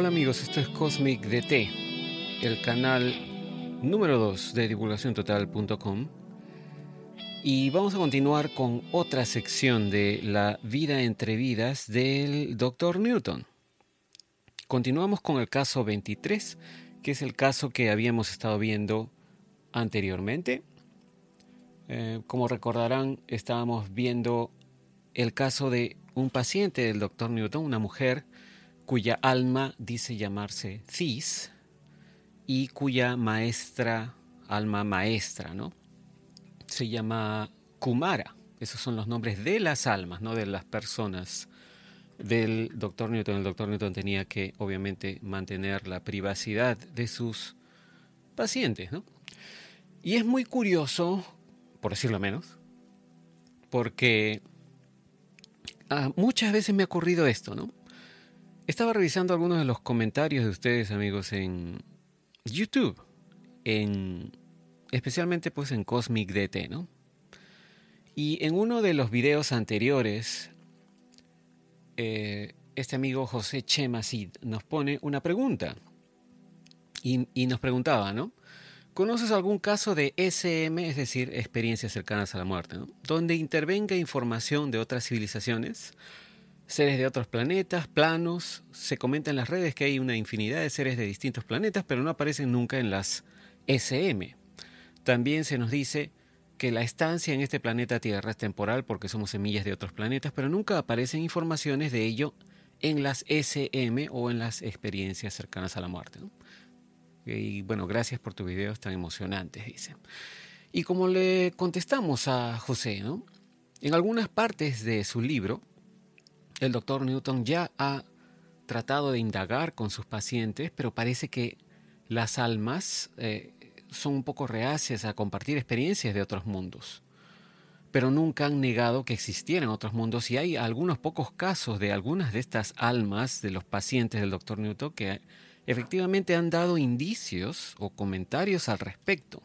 Hola amigos, esto es Cosmic DT, el canal número 2 de divulgaciontotal.com y vamos a continuar con otra sección de la vida entre vidas del Dr. Newton. Continuamos con el caso 23, que es el caso que habíamos estado viendo anteriormente. Eh, como recordarán, estábamos viendo el caso de un paciente del Dr. Newton, una mujer cuya alma dice llamarse Cis y cuya maestra, alma maestra, ¿no? Se llama Kumara. Esos son los nombres de las almas, no de las personas del doctor Newton. El doctor Newton tenía que, obviamente, mantener la privacidad de sus pacientes, ¿no? Y es muy curioso, por decirlo menos, porque ah, muchas veces me ha ocurrido esto, ¿no? Estaba revisando algunos de los comentarios de ustedes, amigos, en YouTube, en, especialmente pues en Cosmic DT, ¿no? Y en uno de los videos anteriores, eh, este amigo José Chemacid nos pone una pregunta y, nos preguntaba, ¿no? ¿Conoces algún caso de SM, es decir, experiencias cercanas a la muerte, donde intervenga información de otras civilizaciones? Seres de otros planetas, planos. Se comenta en las redes que hay una infinidad de seres de distintos planetas, pero no aparecen nunca en las SM. También se nos dice que la estancia en este planeta Tierra es temporal porque somos semillas de otros planetas, pero nunca aparecen informaciones de ello en las SM o en las experiencias cercanas a la muerte. Y bueno, gracias por tus videos tan emocionantes, dice. Y como le contestamos a José, ¿no? en algunas partes de su libro, el doctor Newton ya ha tratado de indagar con sus pacientes, pero parece que las almas eh, son un poco reacias a compartir experiencias de otros mundos. Pero nunca han negado que existieran otros mundos y hay algunos pocos casos de algunas de estas almas de los pacientes del doctor Newton que efectivamente han dado indicios o comentarios al respecto.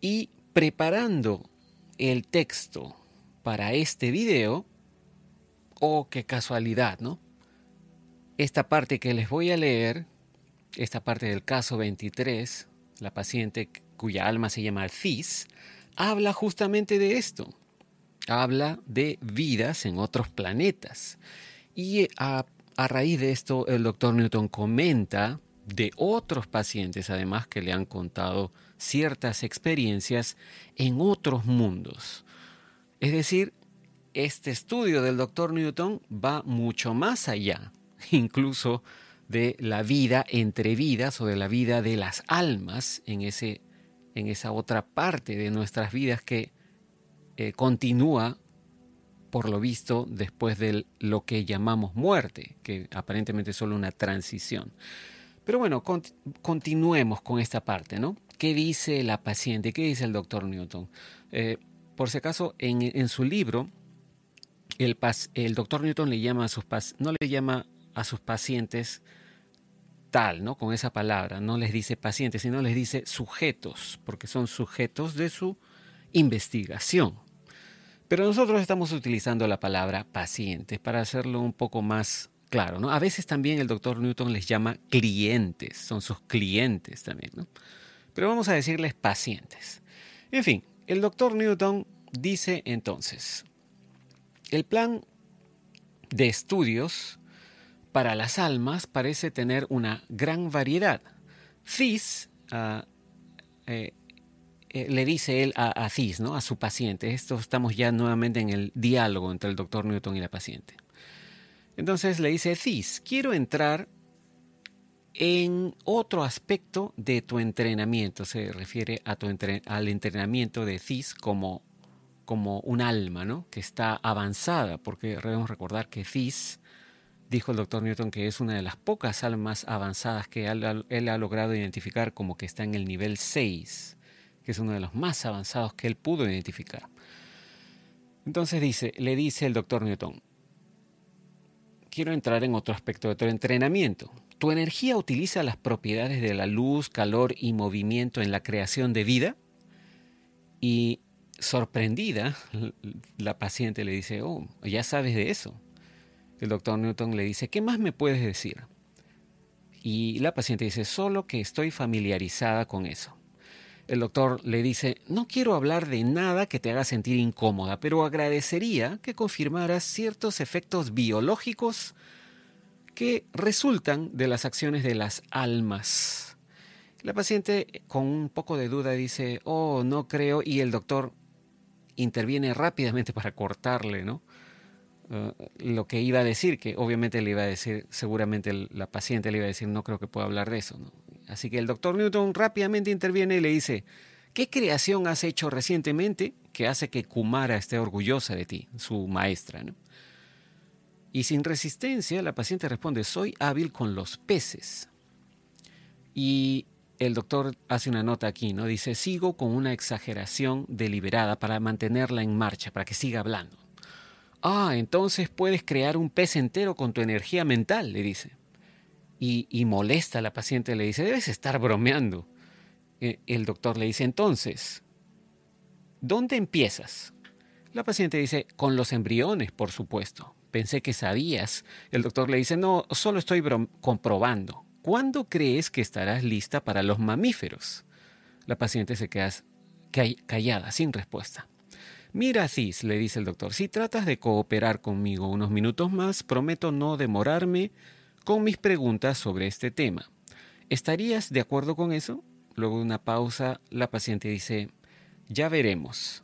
Y preparando el texto para este video, Oh, qué casualidad, ¿no? Esta parte que les voy a leer, esta parte del caso 23, la paciente cuya alma se llama Cis, habla justamente de esto. Habla de vidas en otros planetas. Y a, a raíz de esto, el doctor Newton comenta de otros pacientes, además, que le han contado ciertas experiencias en otros mundos. Es decir, este estudio del doctor Newton va mucho más allá, incluso de la vida entre vidas o de la vida de las almas en, ese, en esa otra parte de nuestras vidas que eh, continúa, por lo visto, después de lo que llamamos muerte, que aparentemente es solo una transición. Pero bueno, continuemos con esta parte, ¿no? ¿Qué dice la paciente? ¿Qué dice el doctor Newton? Eh, por si acaso, en, en su libro, el, doctor Newton le llama a sus no le llama a sus pacientes tal, ¿no? Con esa palabra, no les dice pacientes, sino les dice sujetos, porque son sujetos de su investigación. Pero nosotros estamos utilizando la palabra pacientes para hacerlo un poco más claro, ¿no? A veces también el doctor Newton les llama clientes, son sus clientes también, ¿no? Pero vamos a decirles pacientes. En fin, el doctor Newton dice entonces, el plan de estudios para las almas parece tener una gran variedad. Cis, ah, eh, eh, le dice él a, a Cis, ¿no? a su paciente, esto estamos ya nuevamente en el diálogo entre el doctor Newton y la paciente. Entonces le dice, Cis, quiero entrar en otro aspecto de tu entrenamiento, se refiere a tu al entrenamiento de Cis como como un alma, ¿no? Que está avanzada, porque debemos recordar que Fis, dijo el doctor Newton, que es una de las pocas almas avanzadas que él, ha logrado identificar como que está en el nivel 6, que es uno de los más avanzados que él pudo identificar. Entonces dice, le dice el doctor Newton, quiero entrar en otro aspecto de tu entrenamiento. ¿Tu energía utiliza las propiedades de la luz, calor y movimiento en la creación de vida? Y sorprendida, la paciente le dice, oh, ya sabes de eso. El doctor Newton le dice, ¿qué más me puedes decir? Y la paciente dice, solo que estoy familiarizada con eso. El doctor le dice, no quiero hablar de nada que te haga sentir incómoda, pero agradecería que confirmaras ciertos efectos biológicos que resultan de las acciones de las almas. La paciente con un poco de duda dice, oh, no creo, y el doctor interviene rápidamente para cortarle, ¿no? Eh, lo que iba a decir, que obviamente le iba a decir, seguramente la paciente le iba a decir, no creo que pueda hablar de eso. Así que el doctor Newton rápidamente interviene y le dice, ¿qué creación has hecho recientemente que hace que Kumara esté orgullosa de ti, su maestra? Y sin resistencia, la paciente responde, soy hábil con los peces. Y el doctor hace una nota aquí, ¿no? Dice, sigo con una exageración deliberada para mantenerla en marcha, para que siga hablando. Ah, entonces puedes crear un pez entero con tu energía mental, le dice. Y, molesta a la paciente, le dice, debes estar bromeando. Eh, el doctor le dice, entonces, ¿dónde empiezas? La paciente dice, con los embriones, por supuesto. Pensé que sabías. El doctor le dice, no, solo estoy comprobando. ¿Cuándo crees que estarás lista para los mamíferos? La paciente se queda callada, sin respuesta. Mira, Cis, le dice el doctor, si tratas de cooperar conmigo unos minutos más, prometo no demorarme con mis preguntas sobre este tema. ¿Estarías de acuerdo con eso? Luego de una pausa, la paciente dice, ya veremos.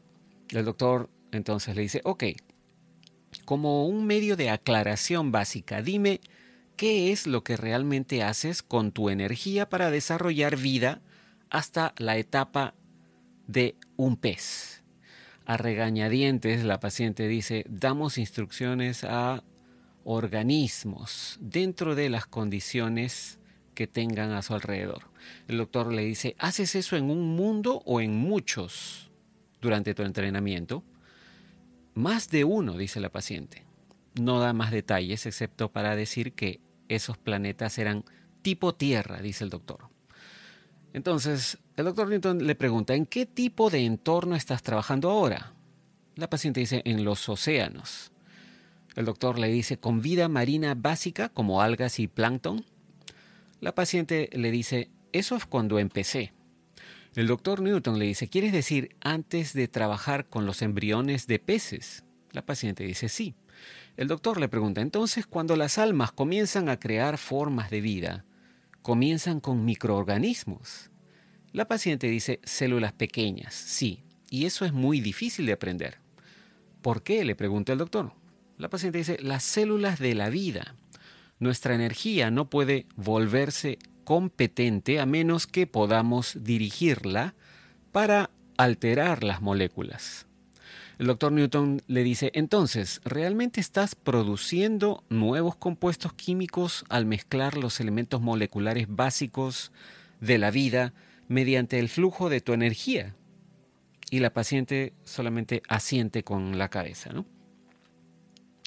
El doctor entonces le dice, ok, como un medio de aclaración básica, dime qué es lo que realmente haces con tu energía para desarrollar vida hasta la etapa de un pez a regañadientes, la paciente dice, damos instrucciones a organismos dentro de las condiciones que tengan a su alrededor. El doctor le dice, ¿haces eso en un mundo o en muchos durante tu entrenamiento? Más de uno, dice la paciente. No da más detalles excepto para decir que esos planetas eran tipo Tierra, dice el doctor. Entonces, el doctor Newton le pregunta, ¿en qué tipo de entorno estás trabajando ahora? La paciente dice, en los océanos. El doctor le dice, ¿con vida marina básica como algas y plancton? La paciente le dice, eso es cuando empecé. El doctor Newton le dice, ¿quieres decir antes de trabajar con los embriones de peces? La paciente dice, sí. El doctor le pregunta, entonces, cuando las almas comienzan a crear formas de vida, comienzan con microorganismos. La paciente dice células pequeñas, sí, y eso es muy difícil de aprender. ¿Por qué? le pregunta el doctor. La paciente dice las células de la vida. Nuestra energía no puede volverse competente a menos que podamos dirigirla para alterar las moléculas. El doctor Newton le dice, entonces, ¿realmente estás produciendo nuevos compuestos químicos al mezclar los elementos moleculares básicos de la vida mediante el flujo de tu energía? Y la paciente solamente asiente con la cabeza, ¿no?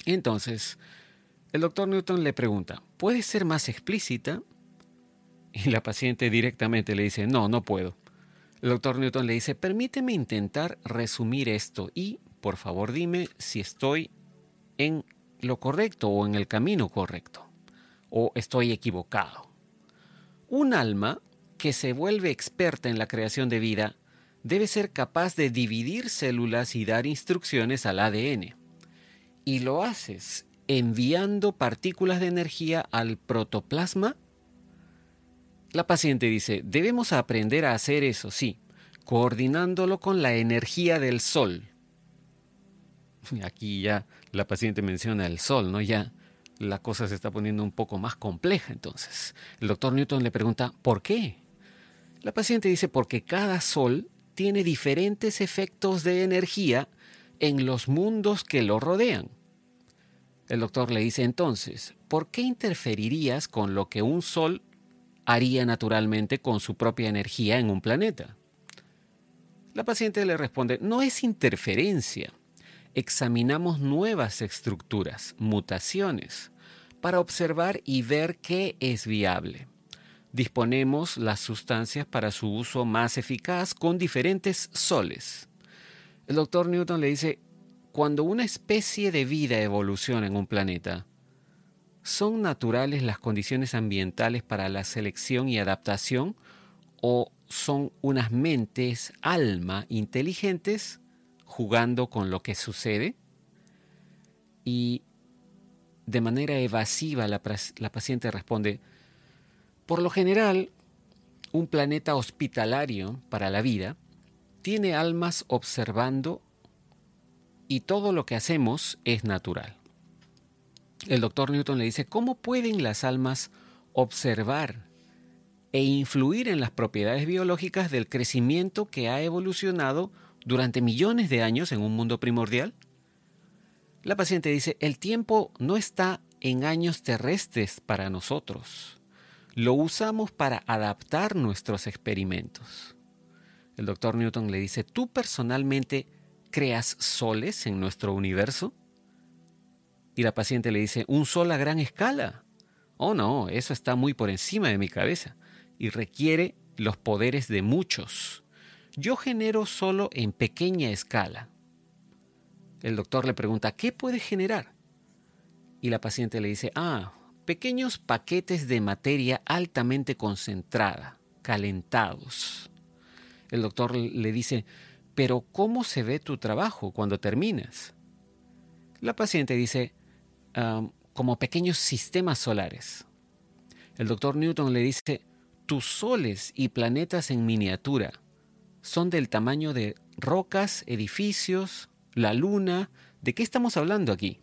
Entonces, el doctor Newton le pregunta, ¿puedes ser más explícita? Y la paciente directamente le dice, no, no puedo. El doctor Newton le dice, permíteme intentar resumir esto y por favor dime si estoy en lo correcto o en el camino correcto, o estoy equivocado. Un alma que se vuelve experta en la creación de vida debe ser capaz de dividir células y dar instrucciones al ADN. Y lo haces enviando partículas de energía al protoplasma. La paciente dice, debemos aprender a hacer eso, sí, coordinándolo con la energía del sol, Aquí ya la paciente menciona el sol, ¿no? Ya la cosa se está poniendo un poco más compleja entonces. El doctor Newton le pregunta, ¿por qué? La paciente dice, porque cada sol tiene diferentes efectos de energía en los mundos que lo rodean. El doctor le dice entonces, ¿por qué interferirías con lo que un sol haría naturalmente con su propia energía en un planeta? La paciente le responde, no es interferencia examinamos nuevas estructuras, mutaciones, para observar y ver qué es viable. Disponemos las sustancias para su uso más eficaz con diferentes soles. El doctor Newton le dice, cuando una especie de vida evoluciona en un planeta, ¿son naturales las condiciones ambientales para la selección y adaptación o son unas mentes, alma, inteligentes jugando con lo que sucede? Y de manera evasiva la, la paciente responde, por lo general, un planeta hospitalario para la vida tiene almas observando y todo lo que hacemos es natural. El doctor Newton le dice, ¿cómo pueden las almas observar e influir en las propiedades biológicas del crecimiento que ha evolucionado durante millones de años en un mundo primordial? La paciente dice, el tiempo no está en años terrestres para nosotros. Lo usamos para adaptar nuestros experimentos. El doctor Newton le dice, ¿tú personalmente creas soles en nuestro universo? Y la paciente le dice, ¿un sol a gran escala? Oh no, eso está muy por encima de mi cabeza y requiere los poderes de muchos. Yo genero solo en pequeña escala. El doctor le pregunta, ¿qué puede generar? Y la paciente le dice, ah, pequeños paquetes de materia altamente concentrada, calentados. El doctor le dice, pero ¿cómo se ve tu trabajo cuando terminas? La paciente dice, como pequeños sistemas solares. El doctor Newton le dice, tus soles y planetas en miniatura son del tamaño de rocas, edificios, la luna. ¿De qué estamos hablando aquí?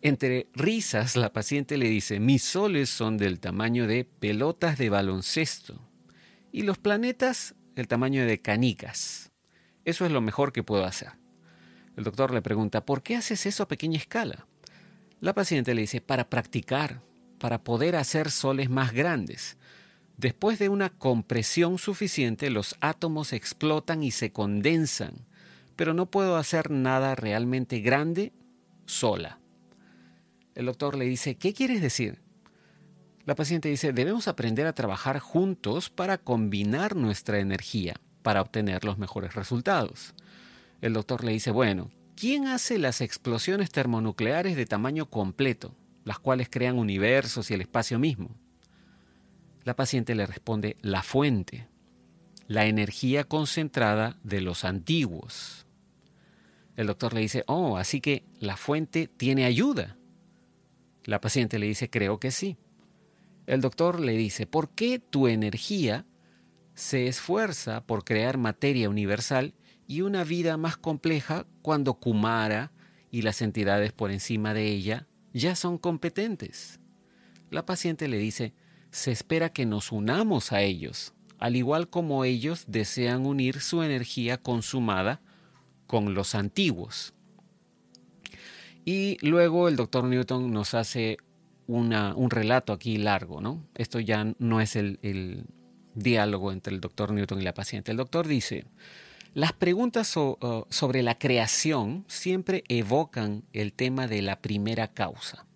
Entre risas, la paciente le dice, mis soles son del tamaño de pelotas de baloncesto y los planetas el tamaño de canicas. Eso es lo mejor que puedo hacer. El doctor le pregunta, ¿por qué haces eso a pequeña escala? La paciente le dice, para practicar, para poder hacer soles más grandes. Después de una compresión suficiente, los átomos explotan y se condensan, pero no puedo hacer nada realmente grande sola. El doctor le dice, ¿qué quieres decir? La paciente dice, debemos aprender a trabajar juntos para combinar nuestra energía para obtener los mejores resultados. El doctor le dice, bueno, ¿Quién hace las explosiones termonucleares de tamaño completo, las cuales crean universos y el espacio mismo? La paciente le responde, la fuente, la energía concentrada de los antiguos. El doctor le dice, oh, así que la fuente tiene ayuda. La paciente le dice, creo que sí. El doctor le dice, ¿por qué tu energía se esfuerza por crear materia universal y una vida más compleja cuando Kumara y las entidades por encima de ella ya son competentes. La paciente le dice, se espera que nos unamos a ellos, al igual como ellos desean unir su energía consumada con los antiguos. Y luego el doctor Newton nos hace una, un relato aquí largo, ¿no? Esto ya no es el, el diálogo entre el doctor Newton y la paciente. El doctor dice, las preguntas sobre la creación siempre evocan el tema de la primera causa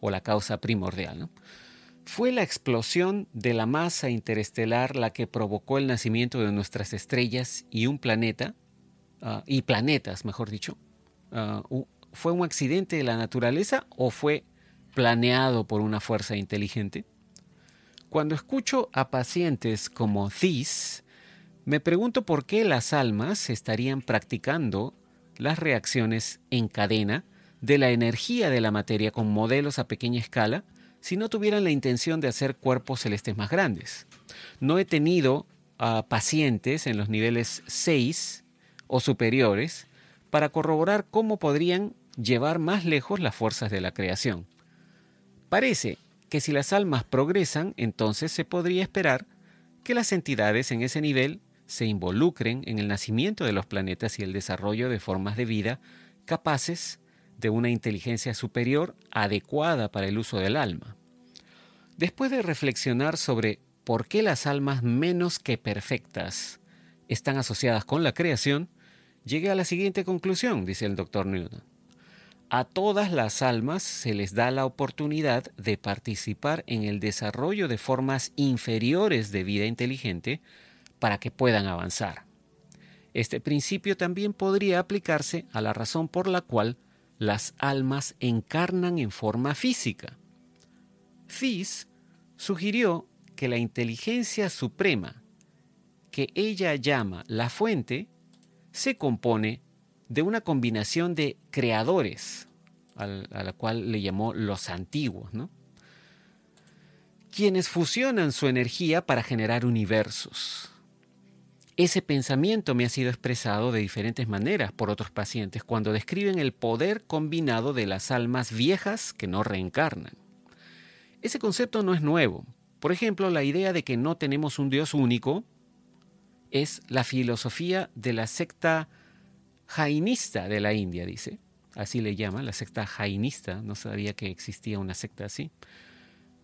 o la causa primordial. ¿Fue la explosión de la masa interestelar la que provocó el nacimiento de nuestras estrellas y un planeta, ah, y planetas, mejor dicho? Ah, ¿Fue un accidente de la naturaleza o fue planeado por una fuerza inteligente? Cuando escucho a pacientes como Thies, me pregunto por qué las almas estarían practicando las reacciones en cadena de la energía de la materia con modelos a pequeña escala si no tuvieran la intención de hacer cuerpos celestes más grandes. No he tenido a pacientes en los niveles 6 o superiores para corroborar cómo podrían llevar más lejos las fuerzas de la creación. Parece que si las almas progresan, entonces se podría esperar que las entidades en ese nivel se involucren en el nacimiento de los planetas y el desarrollo de formas de vida capaces de una inteligencia superior adecuada para el uso del alma. Después de reflexionar sobre por qué las almas menos que perfectas están asociadas con la creación, llegué a la siguiente conclusión, dice el doctor Newton. A todas las almas se les da la oportunidad de participar en el desarrollo de formas inferiores de vida inteligente para que puedan avanzar. Este principio también podría aplicarse a la razón por la cual las almas encarnan en forma física. Thies sugirió que la inteligencia suprema, que ella llama la fuente, se compone de una combinación de creadores, a la cual le llamó los antiguos, ¿no? quienes fusionan su energía para generar universos. Ese pensamiento me ha sido expresado de diferentes maneras por otros pacientes cuando describen el poder combinado de las almas viejas que no reencarnan. Ese concepto no es nuevo. Por ejemplo, la idea de que no tenemos un Dios único es la filosofía de la secta jainista de la India, dice. Así le llaman, la secta jainista. No sabía que existía una secta así.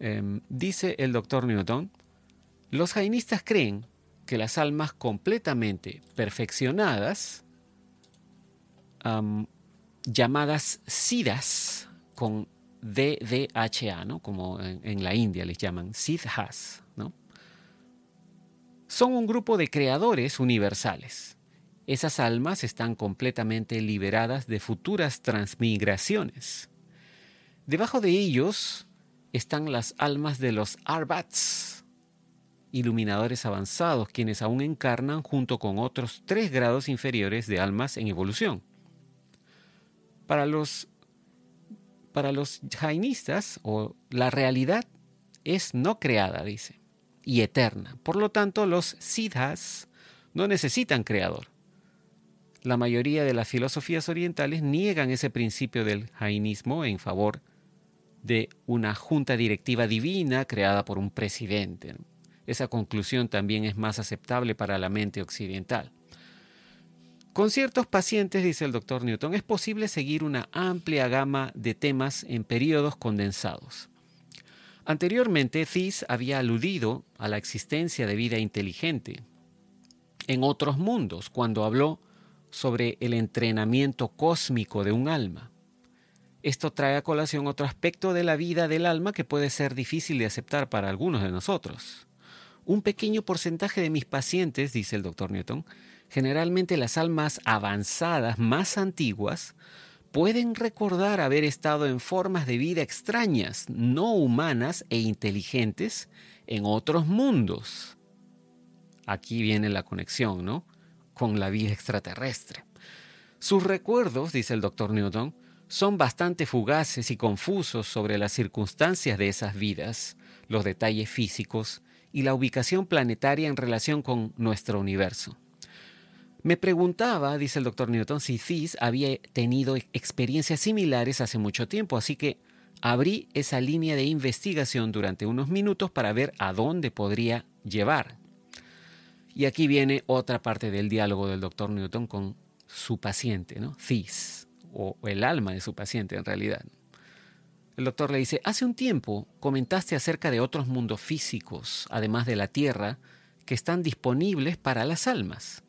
Em, dice el doctor Newton, los jainistas creen que las almas completamente perfeccionadas, llamadas siddhas, con DDHA, ¿no? como en, la India les llaman siddhas, ¿no? son un grupo de creadores universales. Esas almas están completamente liberadas de futuras transmigraciones. Debajo de ellos están las almas de los Arbats, iluminadores avanzados, quienes aún encarnan junto con otros tres grados inferiores de almas en evolución. Para los, para los jainistas, o la realidad es no creada, dice, y eterna. Por lo tanto, los siddhas no necesitan creador. La mayoría de las filosofías orientales niegan ese principio del jainismo en favor de una junta directiva divina creada por un presidente. Esa conclusión también es más aceptable para la mente occidental. Con ciertos pacientes, dice el doctor Newton, es posible seguir una amplia gama de temas en periodos condensados. Anteriormente, Thies había aludido a la existencia de vida inteligente en otros mundos cuando habló sobre el entrenamiento cósmico de un alma. Esto trae a colación otro aspecto de la vida del alma que puede ser difícil de aceptar para algunos de nosotros. Un pequeño porcentaje de mis pacientes, dice el doctor Newton, generalmente las almas avanzadas más antiguas, pueden recordar haber estado en formas de vida extrañas, no humanas e inteligentes en otros mundos. Aquí viene la conexión, ¿no? Con la vida extraterrestre. Sus recuerdos, dice el doctor Newton, son bastante fugaces y confusos sobre las circunstancias de esas vidas, los detalles físicos y la ubicación planetaria en relación con nuestro universo. Me preguntaba, dice el doctor Newton, si Thies había tenido experiencias similares hace mucho tiempo, así que abrí esa línea de investigación durante unos minutos para ver a dónde podría llevar. Y aquí viene otra parte del diálogo del doctor Newton con su paciente, ¿no? Thies o el alma de su paciente en realidad. El doctor le dice, hace un tiempo comentaste acerca de otros mundos físicos, además de la Tierra, que están disponibles para las almas.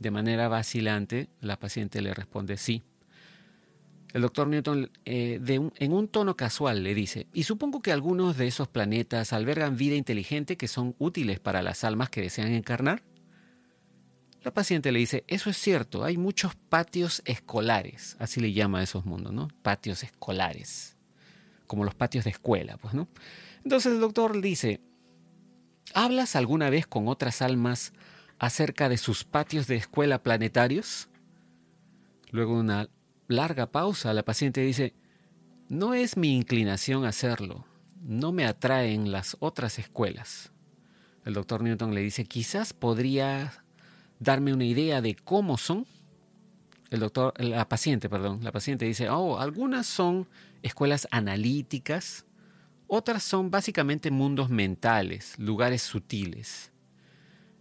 De manera vacilante, la paciente le responde sí. El doctor Newton, eh, en un tono casual, le dice, y supongo que algunos de esos planetas albergan vida inteligente que son útiles para las almas que desean encarnar. La paciente le dice, eso es cierto, hay muchos patios escolares, así le llama a esos mundos, ¿no? Patios escolares, como los patios de escuela, pues, ¿no? Entonces el doctor dice, ¿hablas alguna vez con otras almas acerca de sus patios de escuela planetarios? Luego de una larga pausa, la paciente dice, no es mi inclinación hacerlo, no me atraen las otras escuelas. El doctor Newton le dice, quizás podría darme una idea de cómo son? El doctor, la paciente, perdón, la paciente dice, oh, algunas son escuelas analíticas, otras son básicamente mundos mentales, lugares sutiles.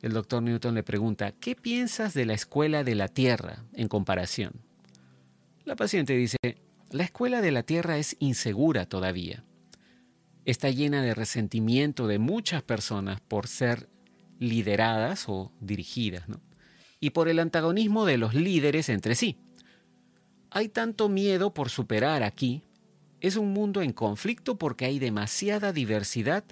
El doctor Newton le pregunta, ¿qué piensas de la escuela de la Tierra en comparación? La paciente dice, la escuela de la Tierra es insegura todavía. Está llena de resentimiento de muchas personas por ser lideradas o dirigidas, y por el antagonismo de los líderes entre sí. Hay tanto miedo por superar aquí. Es un mundo en conflicto porque hay demasiada diversidad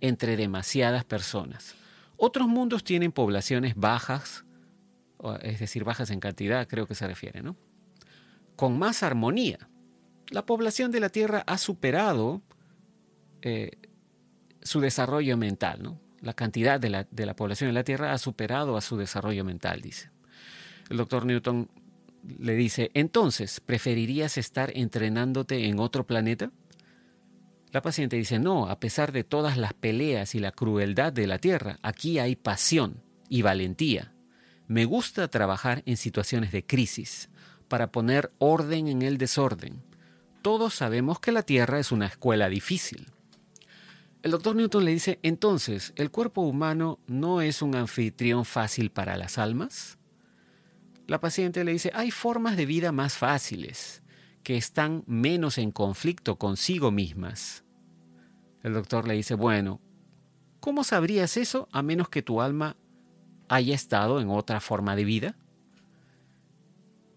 entre demasiadas personas. Otros mundos tienen poblaciones bajas, es decir, bajas en cantidad, creo que se refiere, ¿no? Con más armonía. La población de la Tierra ha superado eh, su desarrollo mental, ¿no? La cantidad de la, de la población en la Tierra ha superado a su desarrollo mental, dice. El doctor Newton le dice, entonces, ¿preferirías estar entrenándote en otro planeta? La paciente dice, no, a pesar de todas las peleas y la crueldad de la Tierra, aquí hay pasión y valentía. Me gusta trabajar en situaciones de crisis, para poner orden en el desorden. Todos sabemos que la Tierra es una escuela difícil. El doctor Newton le dice, entonces, ¿el cuerpo humano no es un anfitrión fácil para las almas? La paciente le dice, hay formas de vida más fáciles, que están menos en conflicto consigo mismas. El doctor le dice, bueno, ¿cómo sabrías eso a menos que tu alma haya estado en otra forma de vida?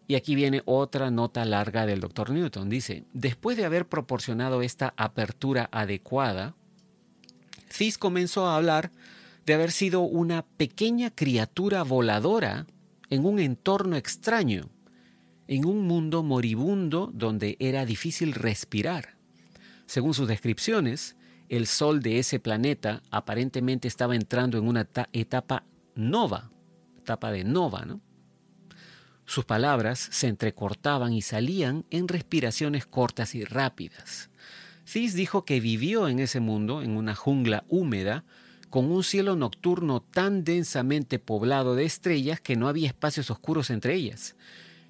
Y aquí viene otra nota larga del doctor Newton. Dice, después de haber proporcionado esta apertura adecuada, Cis comenzó a hablar de haber sido una pequeña criatura voladora en un entorno extraño, en un mundo moribundo donde era difícil respirar. Según sus descripciones, el sol de ese planeta aparentemente estaba entrando en una etapa nova, etapa de nova, ¿no? Sus palabras se entrecortaban y salían en respiraciones cortas y rápidas. Cis dijo que vivió en ese mundo, en una jungla húmeda, con un cielo nocturno tan densamente poblado de estrellas que no había espacios oscuros entre ellas.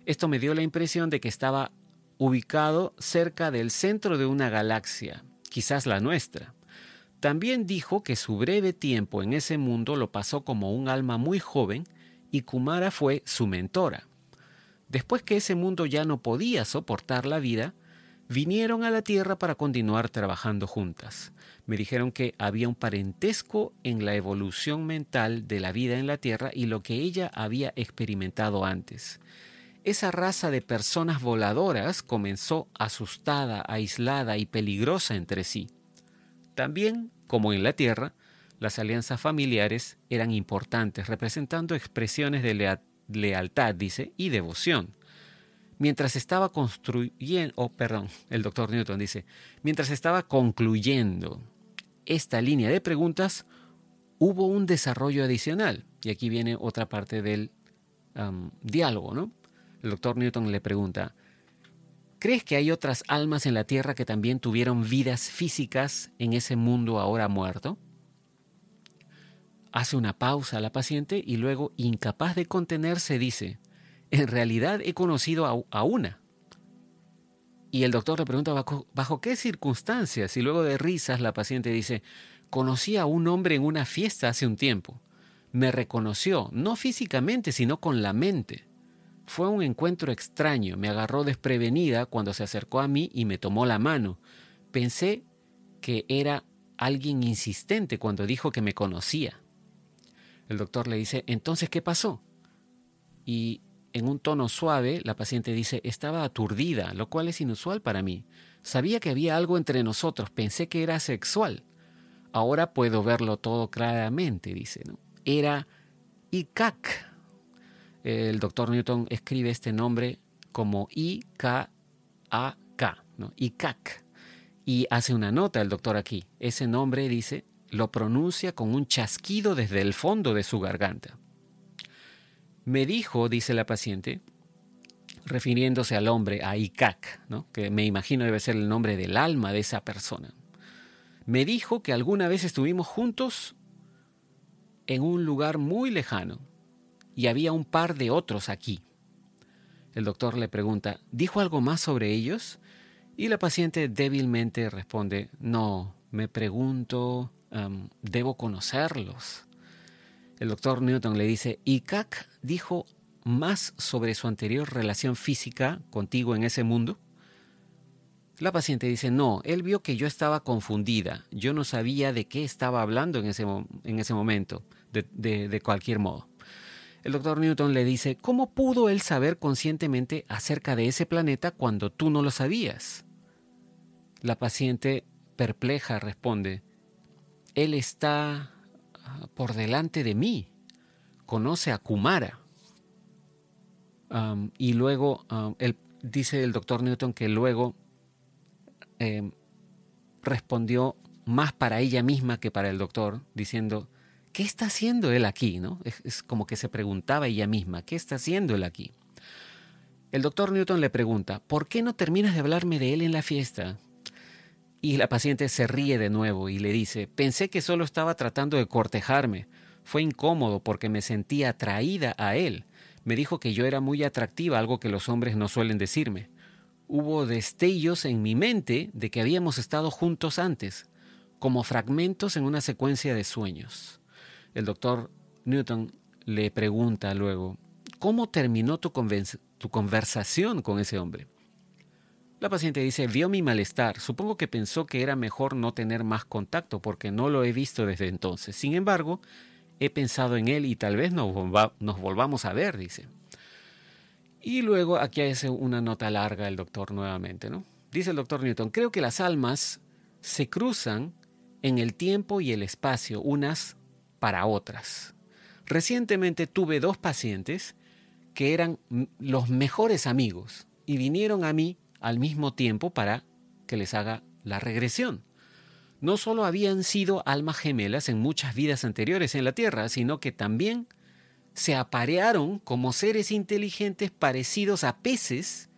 Esto me dio la impresión de que estaba ubicado cerca del centro de una galaxia, quizás la nuestra. También dijo que su breve tiempo en ese mundo lo pasó como un alma muy joven y Kumara fue su mentora. Después que ese mundo ya no podía soportar la vida, vinieron a la Tierra para continuar trabajando juntas. Me dijeron que había un parentesco en la evolución mental de la vida en la Tierra y lo que ella había experimentado antes. Esa raza de personas voladoras comenzó asustada, aislada y peligrosa entre sí. También, como en la Tierra, las alianzas familiares eran importantes, representando expresiones de lealtad, dice, y devoción. Mientras estaba construyendo, oh, perdón, el doctor Newton dice, mientras estaba concluyendo esta línea de preguntas, hubo un desarrollo adicional. Y aquí viene otra parte del diálogo, ¿no? El doctor Newton le pregunta, ¿crees que hay otras almas en la Tierra que también tuvieron vidas físicas en ese mundo ahora muerto? Hace una pausa a la paciente y luego, incapaz de contenerse, dice, en realidad he conocido a, una. Y el doctor le pregunta ¿bajo, qué circunstancias. Y luego de risas la paciente dice, conocí a un hombre en una fiesta hace un tiempo. Me reconoció, no físicamente, sino con la mente. Fue un encuentro extraño, me agarró desprevenida cuando se acercó a mí y me tomó la mano. Pensé que era alguien insistente cuando dijo que me conocía. El doctor le dice, entonces, ¿qué pasó? Y en un tono suave, la paciente dice, estaba aturdida, lo cual es inusual para mí. Sabía que había algo entre nosotros, pensé que era sexual. Ahora puedo verlo todo claramente, dice. Era ICAC. El doctor Newton escribe este nombre como I-K-A-K, ¿no? ICAC. Y hace una nota el doctor aquí. Ese nombre, dice, lo pronuncia con un chasquido desde el fondo de su garganta. Me dijo, dice la paciente, refiriéndose al hombre, a Icac, que me imagino debe ser el nombre del alma de esa persona. Me dijo que alguna vez estuvimos juntos en un lugar muy lejano y había un par de otros aquí. El doctor le pregunta, ¿dijo algo más sobre ellos? Y la paciente débilmente responde, no, me pregunto, ¿debo conocerlos? El doctor Newton le dice, ¿Icac dijo más sobre su anterior relación física contigo en ese mundo? La paciente dice, no, él vio que yo estaba confundida, yo no sabía de qué estaba hablando en ese, en ese momento, de, de cualquier modo. El doctor Newton le dice, ¿cómo pudo él saber conscientemente acerca de ese planeta cuando tú no lo sabías? La paciente perpleja responde, él está por delante de mí. Conoce a Kumara. y luego, dice el doctor Newton que luego em, respondió más para ella misma que para el doctor, diciendo, ¿qué está haciendo él aquí? ¿no? Es, como que se preguntaba ella misma, ¿qué está haciendo él aquí? El doctor Newton le pregunta, ¿por qué no terminas de hablarme de él en la fiesta? Y la paciente se ríe de nuevo y le dice, pensé que solo estaba tratando de cortejarme. Fue incómodo porque me sentía atraída a él. Me dijo que yo era muy atractiva, algo que los hombres no suelen decirme. Hubo destellos en mi mente de que habíamos estado juntos antes, como fragmentos en una secuencia de sueños. El doctor Newton le pregunta luego, ¿cómo terminó tu, tu conversación con ese hombre? La paciente dice, vio mi malestar, supongo que pensó que era mejor no tener más contacto porque no lo he visto desde entonces. Sin embargo, he pensado en él y tal vez nos, volvamos a ver, dice. Y luego aquí hace una nota larga el doctor nuevamente. Dice el doctor Newton, creo que las almas se cruzan en el tiempo y el espacio unas para otras. Recientemente tuve dos pacientes que eran los mejores amigos y vinieron a mí al mismo tiempo para que les haga la regresión. No solo habían sido almas gemelas en muchas vidas anteriores en la Tierra, sino que también se aparearon como seres inteligentes parecidos a peces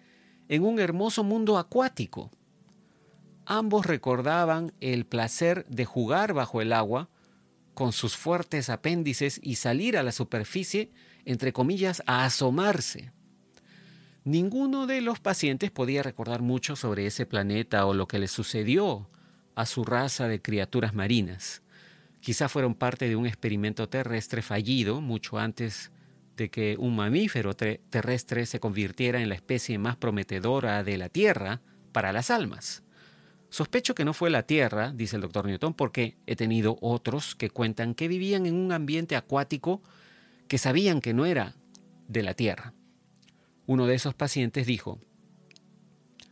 en un hermoso mundo acuático. Ambos recordaban el placer de jugar bajo el agua con sus fuertes apéndices y salir a la superficie, entre comillas, a asomarse. Ninguno de los pacientes podía recordar mucho sobre ese planeta o lo que le sucedió a su raza de criaturas marinas. Quizá fueron parte de un experimento terrestre fallido mucho antes de que un mamífero terrestre se convirtiera en la especie más prometedora de la Tierra para las almas. Sospecho que no fue la Tierra, dice el doctor Newton, porque he tenido otros que cuentan que vivían en un ambiente acuático que sabían que no era de la Tierra. Uno de esos pacientes dijo,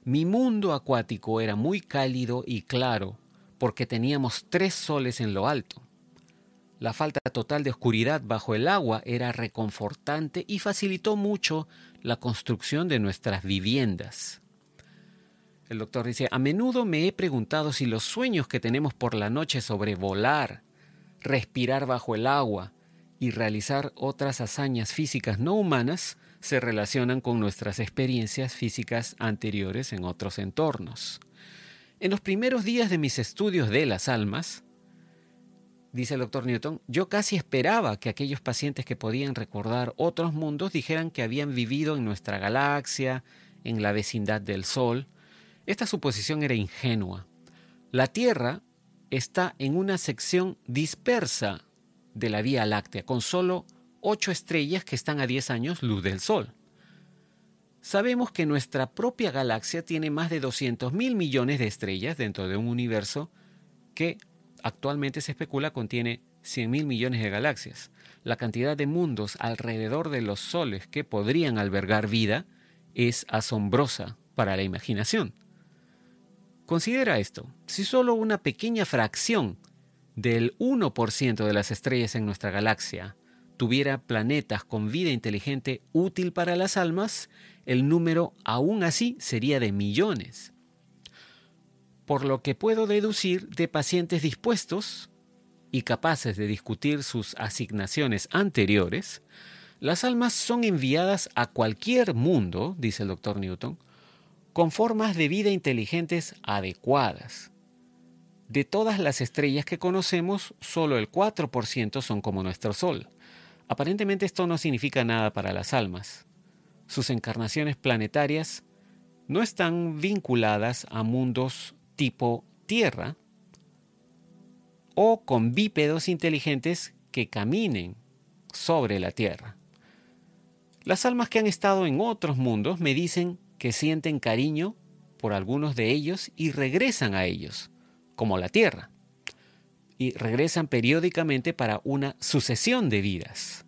mi mundo acuático era muy cálido y claro porque teníamos tres soles en lo alto. La falta total de oscuridad bajo el agua era reconfortante y facilitó mucho la construcción de nuestras viviendas. El doctor dice, a menudo me he preguntado si los sueños que tenemos por la noche sobre volar, respirar bajo el agua y realizar otras hazañas físicas no humanas se relacionan con nuestras experiencias físicas anteriores en otros entornos. En los primeros días de mis estudios de las almas, dice el doctor Newton, yo casi esperaba que aquellos pacientes que podían recordar otros mundos dijeran que habían vivido en nuestra galaxia, en la vecindad del Sol. Esta suposición era ingenua. La Tierra está en una sección dispersa de la Vía Láctea, con solo ocho estrellas que están a 10 años luz del Sol. Sabemos que nuestra propia galaxia tiene más de 200 mil millones de estrellas dentro de un universo que actualmente se especula contiene 100 mil millones de galaxias. La cantidad de mundos alrededor de los soles que podrían albergar vida es asombrosa para la imaginación. Considera esto, si solo una pequeña fracción del 1% de las estrellas en nuestra galaxia tuviera planetas con vida inteligente útil para las almas, el número aún así sería de millones. Por lo que puedo deducir de pacientes dispuestos y capaces de discutir sus asignaciones anteriores, las almas son enviadas a cualquier mundo, dice el doctor Newton, con formas de vida inteligentes adecuadas. De todas las estrellas que conocemos, solo el 4% son como nuestro Sol. Aparentemente esto no significa nada para las almas. Sus encarnaciones planetarias no están vinculadas a mundos tipo Tierra o con bípedos inteligentes que caminen sobre la Tierra. Las almas que han estado en otros mundos me dicen que sienten cariño por algunos de ellos y regresan a ellos, como la Tierra y regresan periódicamente para una sucesión de vidas.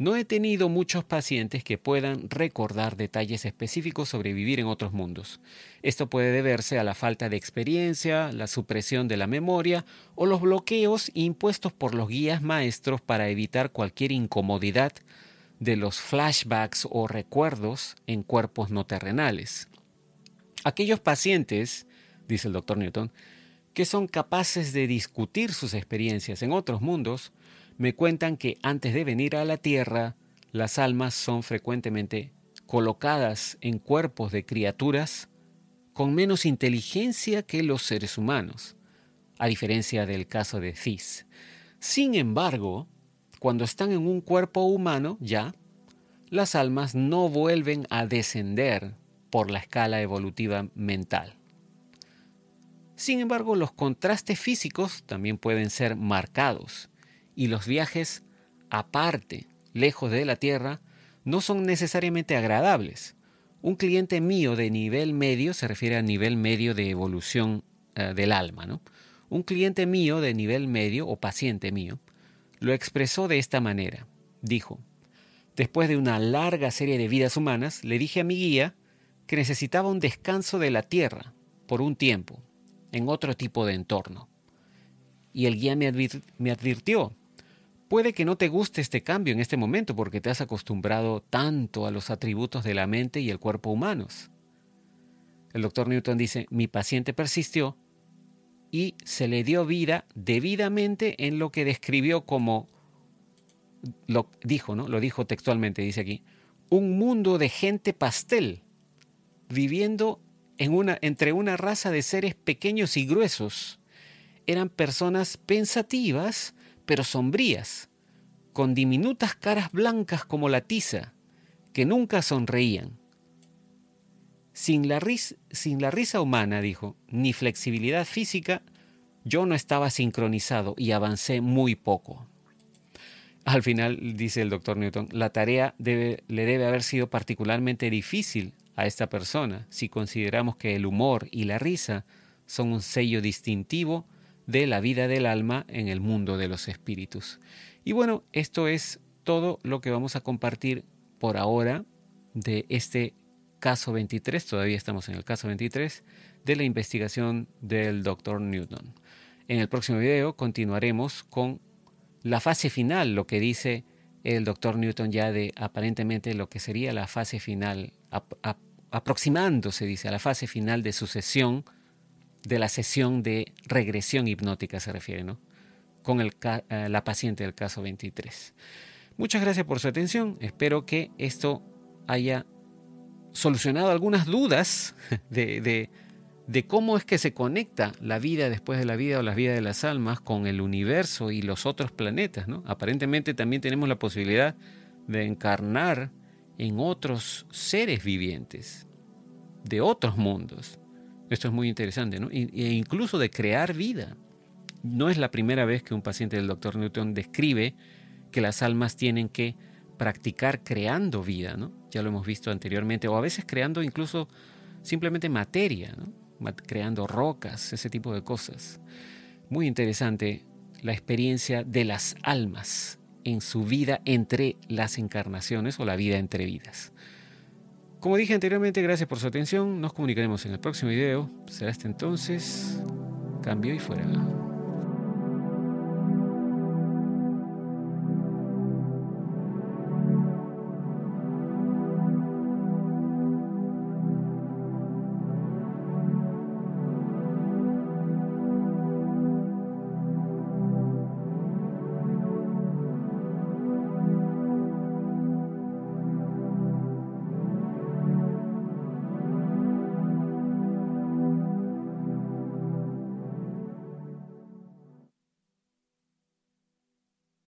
No he tenido muchos pacientes que puedan recordar detalles específicos sobre vivir en otros mundos. Esto puede deberse a la falta de experiencia, la supresión de la memoria o los bloqueos impuestos por los guías maestros para evitar cualquier incomodidad de los flashbacks o recuerdos en cuerpos no terrenales. Aquellos pacientes, dice el doctor Newton, que son capaces de discutir sus experiencias en otros mundos, me cuentan que antes de venir a la Tierra, las almas son frecuentemente colocadas en cuerpos de criaturas con menos inteligencia que los seres humanos, a diferencia del caso de Cis. Sin embargo, cuando están en un cuerpo humano ya, las almas no vuelven a descender por la escala evolutiva mental. Sin embargo, los contrastes físicos también pueden ser marcados y los viajes aparte, lejos de la Tierra, no son necesariamente agradables. Un cliente mío de nivel medio se refiere a nivel medio de evolución eh, del alma, ¿no? Un cliente mío de nivel medio o paciente mío lo expresó de esta manera. Dijo, después de una larga serie de vidas humanas, le dije a mi guía que necesitaba un descanso de la Tierra por un tiempo, en otro tipo de entorno. Y el guía me, advirtió, puede que no te guste este cambio en este momento porque te has acostumbrado tanto a los atributos de la mente y el cuerpo humanos. El doctor Newton dice, mi paciente persistió y se le dio vida debidamente en lo que describió como, lo dijo, ¿no? Lo dijo textualmente, dice aquí, un mundo de gente pastel, viviendo entre una raza de seres pequeños y gruesos. Eran personas pensativas, pero sombrías, con diminutas caras blancas como la tiza, que nunca sonreían. Sin la, sin la risa humana, dijo, ni flexibilidad física, yo no estaba sincronizado y avancé muy poco. Al final, dice el doctor Newton, la tarea le debe haber sido particularmente difícil a esta persona si consideramos que el humor y la risa son un sello distintivo de la vida del alma en el mundo de los espíritus. Y bueno, esto es todo lo que vamos a compartir por ahora de este caso 23, todavía estamos en el caso 23, de la investigación del Dr. Newton. En el próximo video continuaremos con la fase final, lo que dice el Dr. Newton ya de aparentemente lo que sería la fase final, aproximándose, dice, a la fase final de su sesión, de la sesión de regresión hipnótica se refiere, ¿no? Con el, eh, la paciente del caso 23. Muchas gracias por su atención. Espero que esto haya solucionado algunas dudas de, de, cómo es que se conecta la vida después de la vida o la vida de las almas con el universo y los otros planetas. ¿no? Aparentemente también tenemos la posibilidad de encarnar en otros seres vivientes, de otros mundos. Esto es muy interesante, ¿no? E incluso de crear vida. No es la primera vez que un paciente del doctor Newton describe que las almas tienen que practicar creando vida, ¿no? Ya lo hemos visto anteriormente, o a veces creando incluso simplemente materia, ¿no? creando rocas, ese tipo de cosas. Muy interesante la experiencia de las almas en su vida entre las encarnaciones o la vida entre vidas. Como dije anteriormente, gracias por su atención. Nos comunicaremos en el próximo video. Será hasta entonces. Cambio y fuera.